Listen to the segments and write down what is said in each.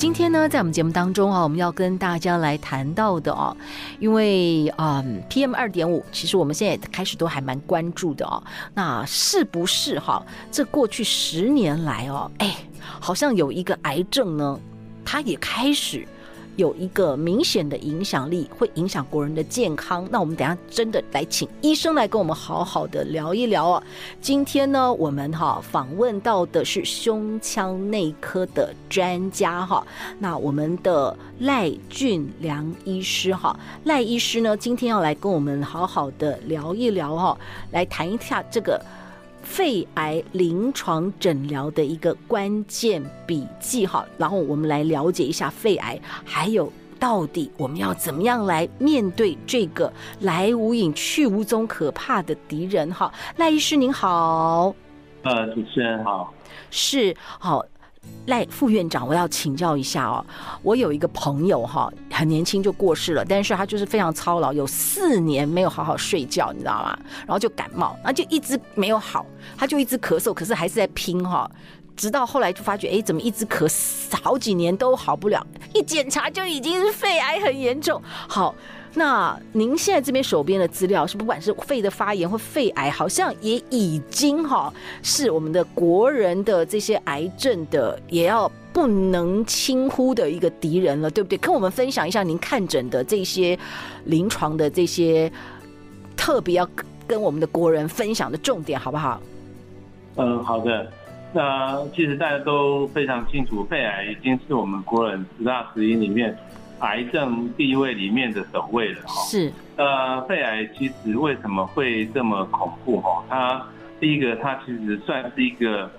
今天呢，在我们节目当中啊，我们要跟大家来谈到的哦，因为啊，PM 二点五，其实我们现在开始都还蛮关注的哦。那是不是哈？这过去十年来哦，哎，好像有一个癌症呢，它也开始。有一个明显的影响力，会影响国人的健康。那我们等下真的来请医生来跟我们好好的聊一聊哦。今天呢，我们哈访问到的是胸腔内科的专家哈。那我们的赖俊良医师哈，赖医师呢，今天要来跟我们好好的聊一聊哈，来谈一下这个。肺癌临床诊疗的一个关键笔记哈，然后我们来了解一下肺癌，还有到底我们要怎么样来面对这个来无影去无踪可怕的敌人哈。赖医师您好，呃，主持人好，是好。赖副院长，我要请教一下哦。我有一个朋友哈，很年轻就过世了，但是他就是非常操劳，有四年没有好好睡觉，你知道吗？然后就感冒，然后就一直没有好，他就一直咳嗽，可是还是在拼哈。直到后来就发觉，哎，怎么一直咳好几年都好不了？一检查就已经是肺癌很严重。好。那您现在这边手边的资料是，不管是肺的发炎或肺癌，好像也已经哈是我们的国人的这些癌症的，也要不能轻忽的一个敌人了，对不对？跟我们分享一下您看诊的这些临床的这些特别要跟我们的国人分享的重点，好不好？嗯，好的。那其实大家都非常清楚，肺癌已经是我们国人十大死因里面。癌症地位里面的首位了哈，是呃，肺癌其实为什么会这么恐怖哈？它第一个，它其实算是一个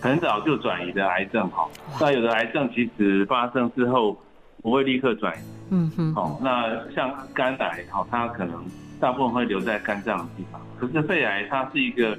很早就转移的癌症哈。那有的癌症其实发生之后不会立刻转移，嗯哼。好，那像肝癌哈，它可能大部分会留在肝脏的地方。可是肺癌它是一个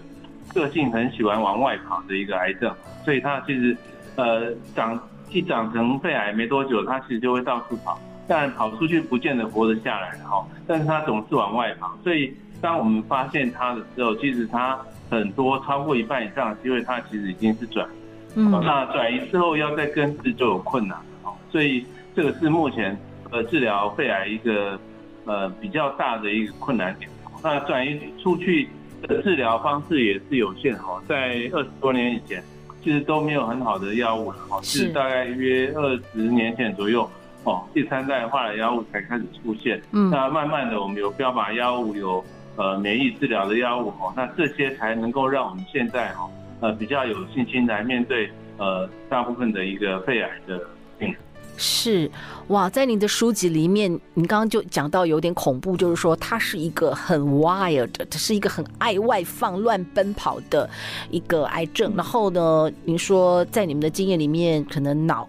个性很喜欢往外跑的一个癌症，所以它其实呃长一长成肺癌没多久，它其实就会到处跑。但跑出去不见得活得下来哈，但是他总是往外跑，所以当我们发现他的时候，其实他很多超过一半以上的机会，他其实已经是转移。嗯，那转移之后要再根治就有困难了，所以这个是目前呃治疗肺癌一个呃比较大的一个困难点。那转移出去的治疗方式也是有限哈，在二十多年以前其实都没有很好的药物了哈，是大概约二十年前左右。哦，第三代化的药物才开始出现，嗯，那慢慢的我们有标靶药物，有呃免疫治疗的药物，哦，那这些才能够让我们现在哦呃比较有信心来面对呃大部分的一个肺癌的病人。是哇，在您的书籍里面，您刚刚就讲到有点恐怖，就是说它是一个很 wild，它是一个很爱外放、乱奔跑的一个癌症。然后呢，您说在你们的经验里面，可能脑。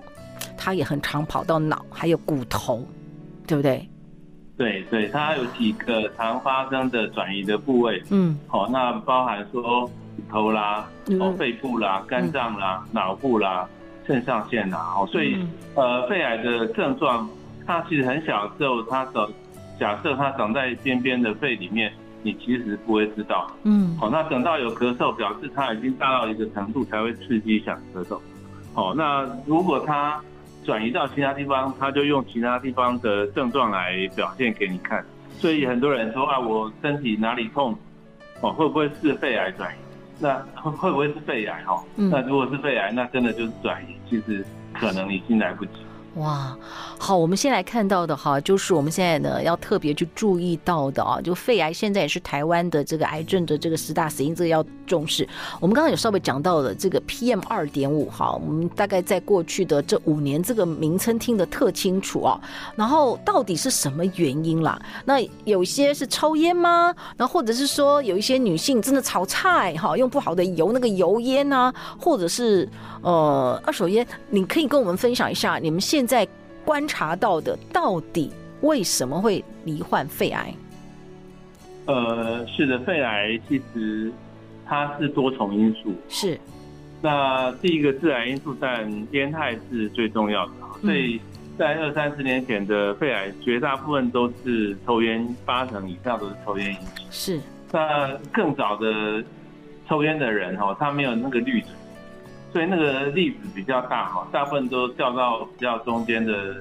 它也很常跑到脑，还有骨头，对不对？对对，它有几个常发生的转移的部位，嗯，好，那包含说骨头啦，哦，肺部啦，肝脏啦，嗯、脑部啦，肾上腺啦，哦，所以、嗯、呃，肺癌的症状，它其实很小的时候，它的假设它长在边边的肺里面，你其实不会知道，嗯，好，那等到有咳嗽，表示它已经大到一个程度才会刺激想咳嗽，好，那如果它转移到其他地方，他就用其他地方的症状来表现给你看。所以很多人说啊，我身体哪里痛，哦，会不会是肺癌转移？那会 会不会是肺癌？哈，那如果是肺癌，那真的就是转移。其实可能已经来不及。哇，好，我们先来看到的哈，就是我们现在呢要特别去注意到的啊，就肺癌现在也是台湾的这个癌症的这个十大死因，这个要重视。我们刚刚有稍微讲到了这个 PM 二点五，哈，我们大概在过去的这五年，这个名称听得特清楚啊。然后到底是什么原因啦？那有些是抽烟吗？然后或者是说有一些女性真的炒菜哈，用不好的油，那个油烟啊，或者是呃二手烟，你可以跟我们分享一下你们现。现在观察到的，到底为什么会罹患肺癌？呃，是的，肺癌其实它是多重因素。是。那第一个自然因素，但烟害是最重要的。所以在二三十年前的肺癌，绝大部分都是抽烟，八成以上都是抽烟引起。是。那更早的抽烟的人哦，他没有那个滤嘴。所以那个粒子比较大哈，大部分都掉到比较中间的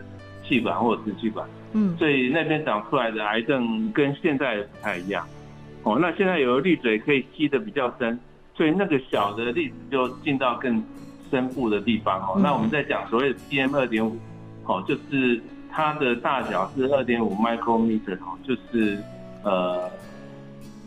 气管或者支气管，嗯，所以那边长出来的癌症跟现在不太一样。哦，那现在有的滤嘴可以吸的比较深，所以那个小的粒子就进到更深部的地方哦。那我们在讲所谓的 PM 二点五，哦，就是它的大小是二点五 micrometer 哦，就是呃。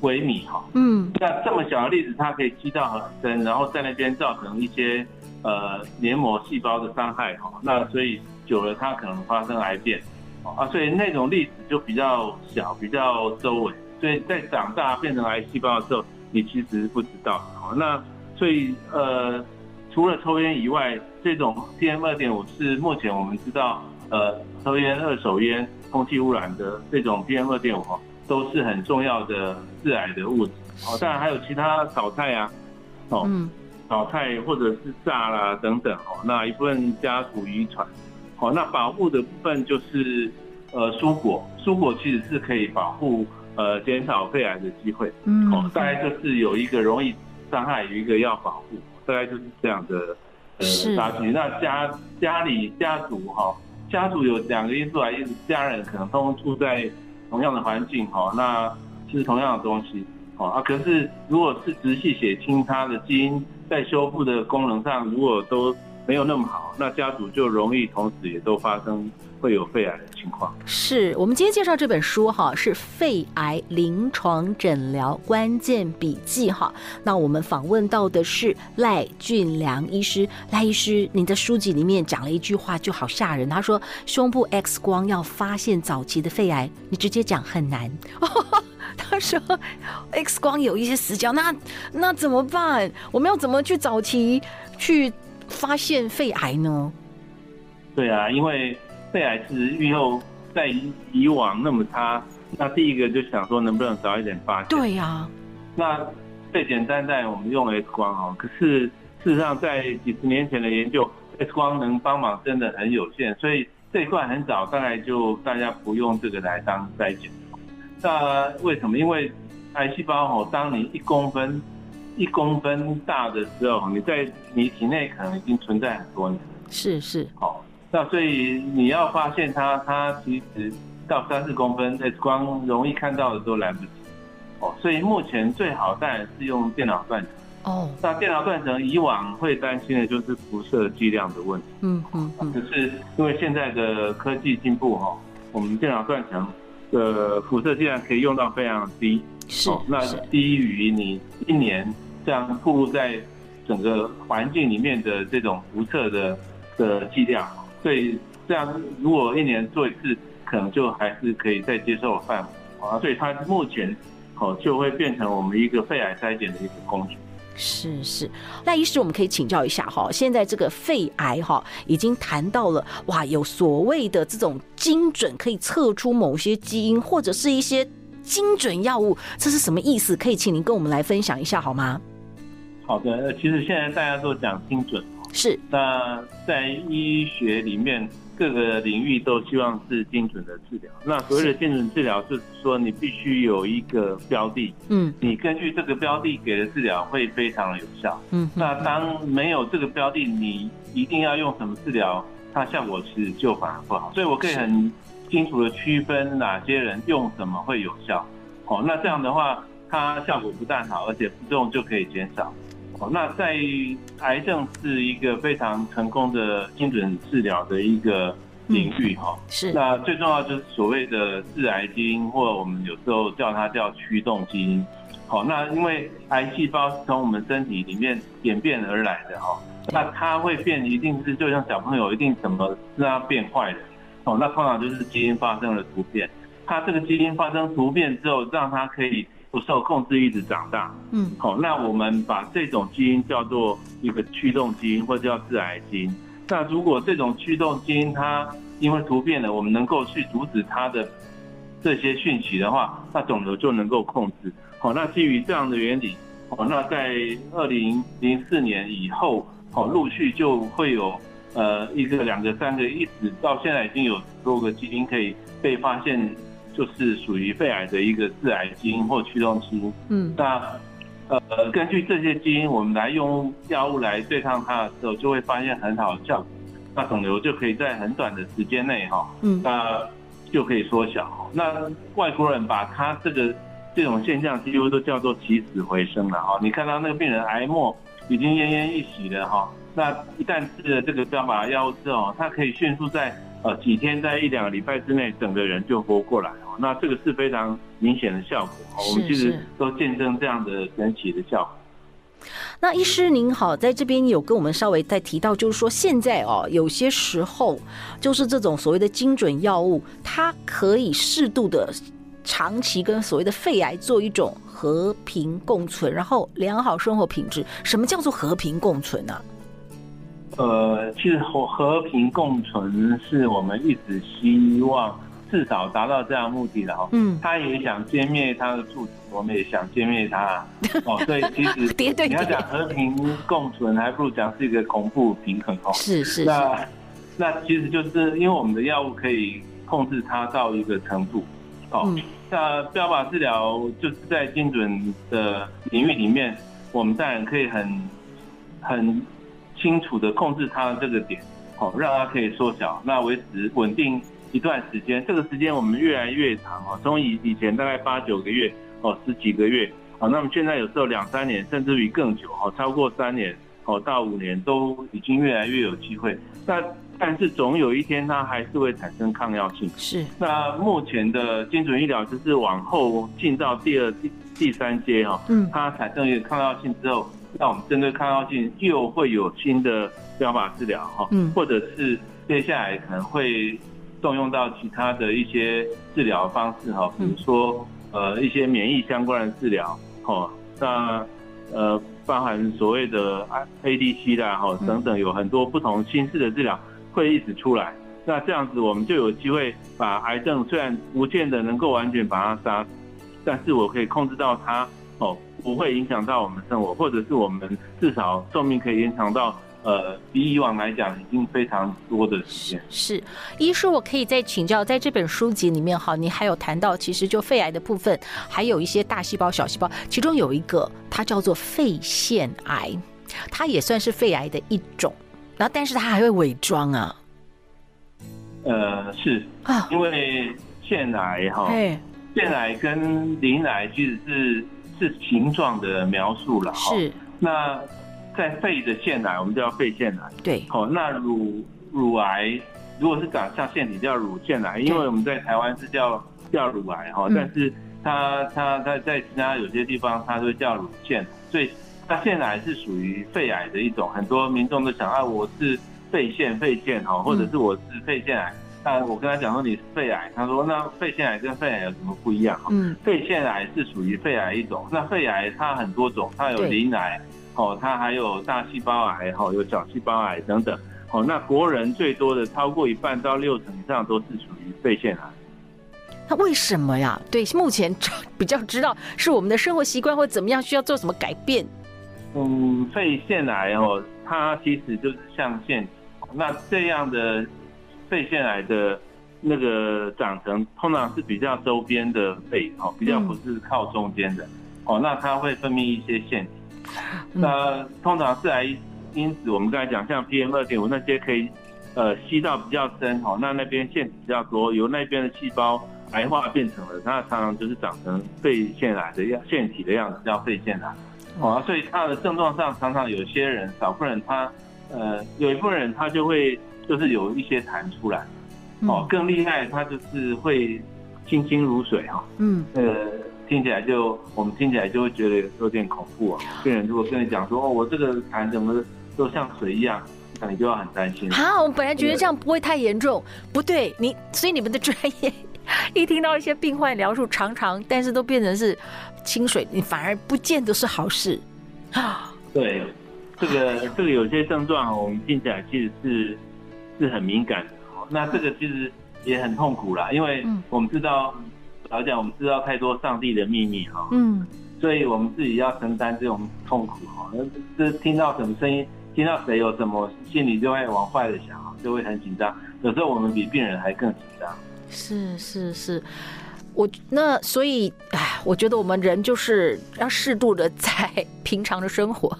微米哈，嗯，那这么小的粒子，它可以吸到很深，然后在那边造成一些呃黏膜细胞的伤害哈。那所以久了，它可能发生癌变啊。所以那种粒子就比较小，比较周围，所以在长大变成癌细胞的时候，你其实不知道。那所以呃，除了抽烟以外，这种 PM 二点五是目前我们知道呃，抽烟、二手烟、空气污染的这种 PM 二点五哈。都是很重要的致癌的物质。哦，当然还有其他炒菜啊，哦，炒菜或者是炸啦等等哦，那一部分家族遗传，哦，那保护的部分就是呃蔬果，蔬果其实是可以保护呃减少肺癌的机会，嗯，哦，大概就是有一个容易伤害，有一个要保护，大概就是这样的呃差距。那家家里家族哈，家族有两个因素啊，一家人可能都住在。同样的环境哈，那是同样的东西哦，啊，可是如果是直系血亲，它的基因在修复的功能上，如果都没有那么好，那家族就容易同时也都发生会有肺癌的情况。是我们今天介绍这本书哈，是《肺癌临床诊疗关键笔记》哈。那我们访问到的是赖俊良医师，赖医师，你的书籍里面讲了一句话就好吓人，他说胸部 X 光要发现早期的肺癌，你直接讲很难。他说 X 光有一些死角，那那怎么办？我们要怎么去早期去？发现肺癌呢？对啊，因为肺癌是预后在以往那么差，那第一个就想说能不能早一点发现？对呀、啊，那最简单在我们用 X 光哦，可是事实上在几十年前的研究，X 光能帮忙真的很有限，所以这一块很早大概就大家不用这个来当筛检。那为什么？因为癌细胞哦，当你一公分。一公分大的时候，你在你体内可能已经存在很多年。是是，好，那所以你要发现它，它其实到三四公分，X 光容易看到的都来不及。哦，所以目前最好当然是用电脑断层。哦，那电脑断层以往会担心的就是辐射剂量的问题。嗯嗯嗯。可是因为现在的科技进步哈，我们电脑断层的辐射剂量可以用到非常低。是，那低于你一年。这样暴露在整个环境里面的这种辐射的的剂量，所以这样如果一年做一次，可能就还是可以再接受的范围啊。所以它目前哦就会变成我们一个肺癌筛检的一个工具。是是，那医师，我们可以请教一下哈，现在这个肺癌哈已经谈到了哇，有所谓的这种精准可以测出某些基因或者是一些精准药物，这是什么意思？可以请您跟我们来分享一下好吗？好的，其实现在大家都讲精准，是。那在医学里面，各个领域都希望是精准的治疗。那所谓的精准治疗，就是说你必须有一个标的，嗯，你根据这个标的给的治疗会非常的有效，嗯。那当没有这个标的，你一定要用什么治疗，它效果其实就反而不好。所以我可以很清楚的区分哪些人用什么会有效。哦，那这样的话，它效果不但好，而且副作用就可以减少。哦，那在癌症是一个非常成功的精准治疗的一个领域哈。是。那最重要就是所谓的致癌基因，或我们有时候叫它叫驱动基因。好，那因为癌细胞是从我们身体里面演变而来的哈，那它会变，一定是就像小朋友一定怎么让它变坏的。哦，那通常就是基因发生了突变。它这个基因发生突变之后，让它可以不受控制一直长大。嗯，好，那我们把这种基因叫做一个驱动基因，或者叫致癌基因。那如果这种驱动基因它因为突变了，我们能够去阻止它的这些讯息的话，那肿瘤就能够控制。好，那基于这样的原理，哦，那在二零零四年以后，哦，陆续就会有呃一个、两个、三个，一直到现在已经有多个基因可以被发现。就是属于肺癌的一个致癌基因或驱动基因。嗯，那呃，根据这些基因，我们来用药物来对抗它的时候，就会发现很好的效果。那肿瘤就可以在很短的时间内哈，嗯，那就可以缩小。那外国人把他这个这种现象几乎都叫做起死回生了哈。你看到那个病人癌末已经奄奄一息了哈，那一旦吃了这个标靶药物之后，它可以迅速在呃几天，在一两个礼拜之内，整个人就活过来。那这个是非常明显的效果，我们其实都见证这样的神奇的效果。那医师您好，在这边有跟我们稍微再提到，就是说现在哦，有些时候就是这种所谓的精准药物，它可以适度的长期跟所谓的肺癌做一种和平共存，然后良好生活品质。什么叫做和平共存呢？啊？呃，其实和和平共存是我们一直希望。至少达到这样的目的了哈，嗯，他也想歼灭他的宿主，我们也想歼灭他，哦，所以其实 你要讲和平共存，还不如讲是一个恐怖平衡哦。是是。那那其实就是因为我们的药物可以控制它到一个程度，哦，那标靶治疗就是在精准的领域里面，我们当然可以很很清楚的控制它的这个点，哦，让它可以缩小，那维持稳定。一段时间，这个时间我们越来越长哦，从以以前大概八九个月哦，十几个月哦，那么现在有时候两三年，甚至于更久哦，超过三年哦到五年都已经越来越有机会。那但是总有一天它还是会产生抗药性。是。那目前的精准医疗就是往后进到第二、第第三阶哈，嗯，它产生一个抗药性之后，那我们针对抗药性又会有新的疗法治疗哈，嗯，或者是接下来可能会。动用到其他的一些治疗方式哈，比如说呃一些免疫相关的治疗，哈，那呃包含所谓的 ADC 啦，哈等等，有很多不同新式的治疗会一直出来。那这样子我们就有机会把癌症虽然不见得能够完全把它杀死，但是我可以控制到它哦，不会影响到我们生活，或者是我们至少寿命可以延长到。呃，比以往来讲，已经非常多的时间。是，医师，我可以再请教，在这本书籍里面，哈，你还有谈到，其实就肺癌的部分，还有一些大细胞、小细胞，其中有一个，它叫做肺腺癌，它也算是肺癌的一种，然后，但是它还会伪装啊。呃，是啊，因为腺癌哈，腺癌跟鳞癌其实是是形状的描述了哈。是，那。在肺的腺癌，我们叫肺腺癌。对，好，那乳乳癌如果是长像腺体叫乳腺癌，因为我们在台湾是叫叫乳癌哈，但是它它它在其他有些地方它都叫乳腺，所以它腺癌是属于肺癌的一种。很多民众都想啊，我是肺腺肺腺哈，或者是我是肺腺癌。那我跟他讲说你是肺癌，他说那肺腺癌跟肺癌有什么不一样？嗯，肺腺癌是属于肺癌一种，那肺癌它很多种，它有鳞癌。哦，它还有大细胞癌，哈，有小细胞癌等等。哦，那国人最多的超过一半到六成以上都是属于肺腺癌。那为什么呀？对，目前比较知道是我们的生活习惯或怎么样，需要做什么改变？嗯，肺腺癌哦，它其实就是像腺体。那这样的肺腺癌的那个长成，通常是比较周边的肺，哦，比较不是靠中间的。嗯、哦，那它会分泌一些腺体。那通常是癌因子，我们刚才讲像 PM 二点五那些可以，呃，吸到比较深哈，那那边腺体比较多，由那边的细胞癌化变成了，它常常就是长成肺腺癌的样腺体的样子，叫肺腺癌。哦，所以它的症状上常常有些人，少部分人他，呃，有一部分人他就会就是有一些痰出来，哦，更厉害，他就是会清清如水哈。嗯，呃，听起来就我们听起来就会觉得有点恐怖啊。病人如果跟你讲说哦，我这个痰怎么都像水一样，那你就要很担心。好，我们本来觉得这样不会太严重，不对，你所以你们的专业一听到一些病患描述常常，但是都变成是清水，你反而不见得是好事啊。对，这个这个有些症状我们听起来其实是是很敏感的。那这个其实也很痛苦啦，因为我们知道，老实讲，我们知道太多上帝的秘密哈，嗯，所以我们自己要承担这种痛苦哈。那这听到什么声音，听到谁有什么，心里就会往坏的想，就会很紧张。有时候我们比病人还更紧张。是是是。我那所以，哎，我觉得我们人就是要适度的在 平常的生活，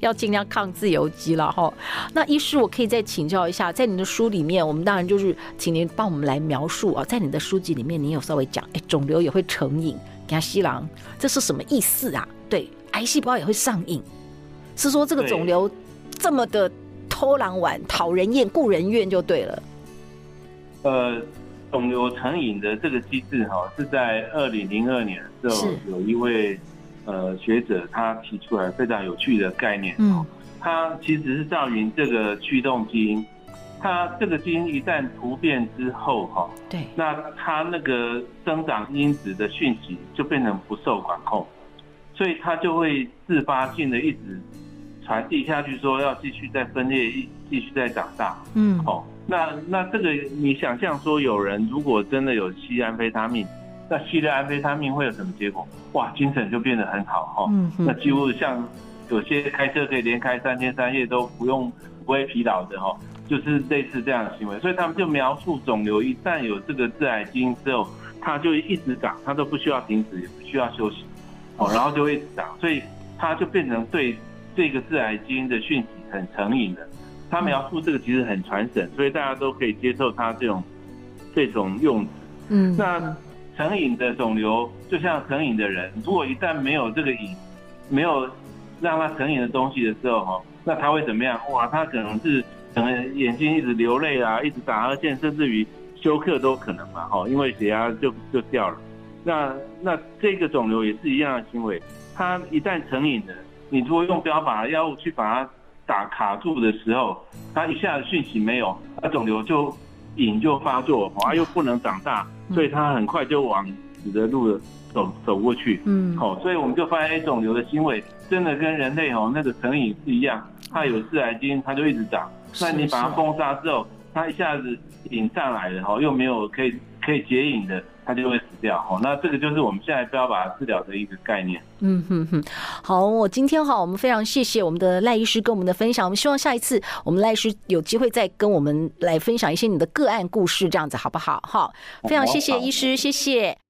要尽量抗自由基了哈。那医师，我可以再请教一下，在你的书里面，我们当然就是请您帮我们来描述啊，在你的书籍里面，你有稍微讲，哎，肿瘤也会成瘾，给他吸狼，这是什么意思啊？对，癌细胞也会上瘾，是说这个肿瘤这么的偷懒玩，讨人厌，顾人怨就对了。呃。肿瘤成瘾的这个机制，哈，是在二零零二年的时候，有一位呃学者他提出来非常有趣的概念。嗯，他其实是造云这个驱动基因，它这个基因一旦突变之后，哈，对，那它那个生长因子的讯息就变成不受管控，所以它就会自发性的一直传递下去，说要继续再分裂，继续再长大。嗯，哦。那那这个你想象说，有人如果真的有吸安非他命，那吸了安非他命会有什么结果？哇，精神就变得很好哈。嗯嗯。那几乎像有些开车可以连开三天三夜都不用不会疲劳的哈，就是类似这样的行为。所以他们就描述肿瘤一旦有这个致癌基因之后，它就一直长，它都不需要停止，也不需要休息，哦，然后就会一直长，所以它就变成对这个致癌基因的讯息很成瘾的。他描述这个其实很传神，所以大家都可以接受他这种这种用词。嗯，那成瘾的肿瘤就像成瘾的人，如果一旦没有这个瘾，没有让他成瘾的东西的时候，哈，那他会怎么样？哇，他可能是可能眼睛一直流泪啊，一直打哈欠，甚至于休克都可能嘛，哈，因为血压就就掉了。那那这个肿瘤也是一样的行为，它一旦成瘾的，你如果用标靶的药物去把它。打卡住的时候，它一下子讯息没有，那肿瘤就瘾就发作，啊又不能长大，所以它很快就往死的路走走过去。嗯，好，所以我们就发现，肿瘤的行为真的跟人类哦那个成瘾是一样，它有致癌基因，它就一直长。那你把它封杀之后，它一下子瘾上来了，哈，又没有可以可以解瘾的。它就会死掉哦，那这个就是我们现在标靶治疗的一个概念。嗯哼哼，好，我今天哈，我们非常谢谢我们的赖医师跟我们的分享。我们希望下一次我们赖医师有机会再跟我们来分享一些你的个案故事，这样子好不好？好，非常谢谢医师，谢谢。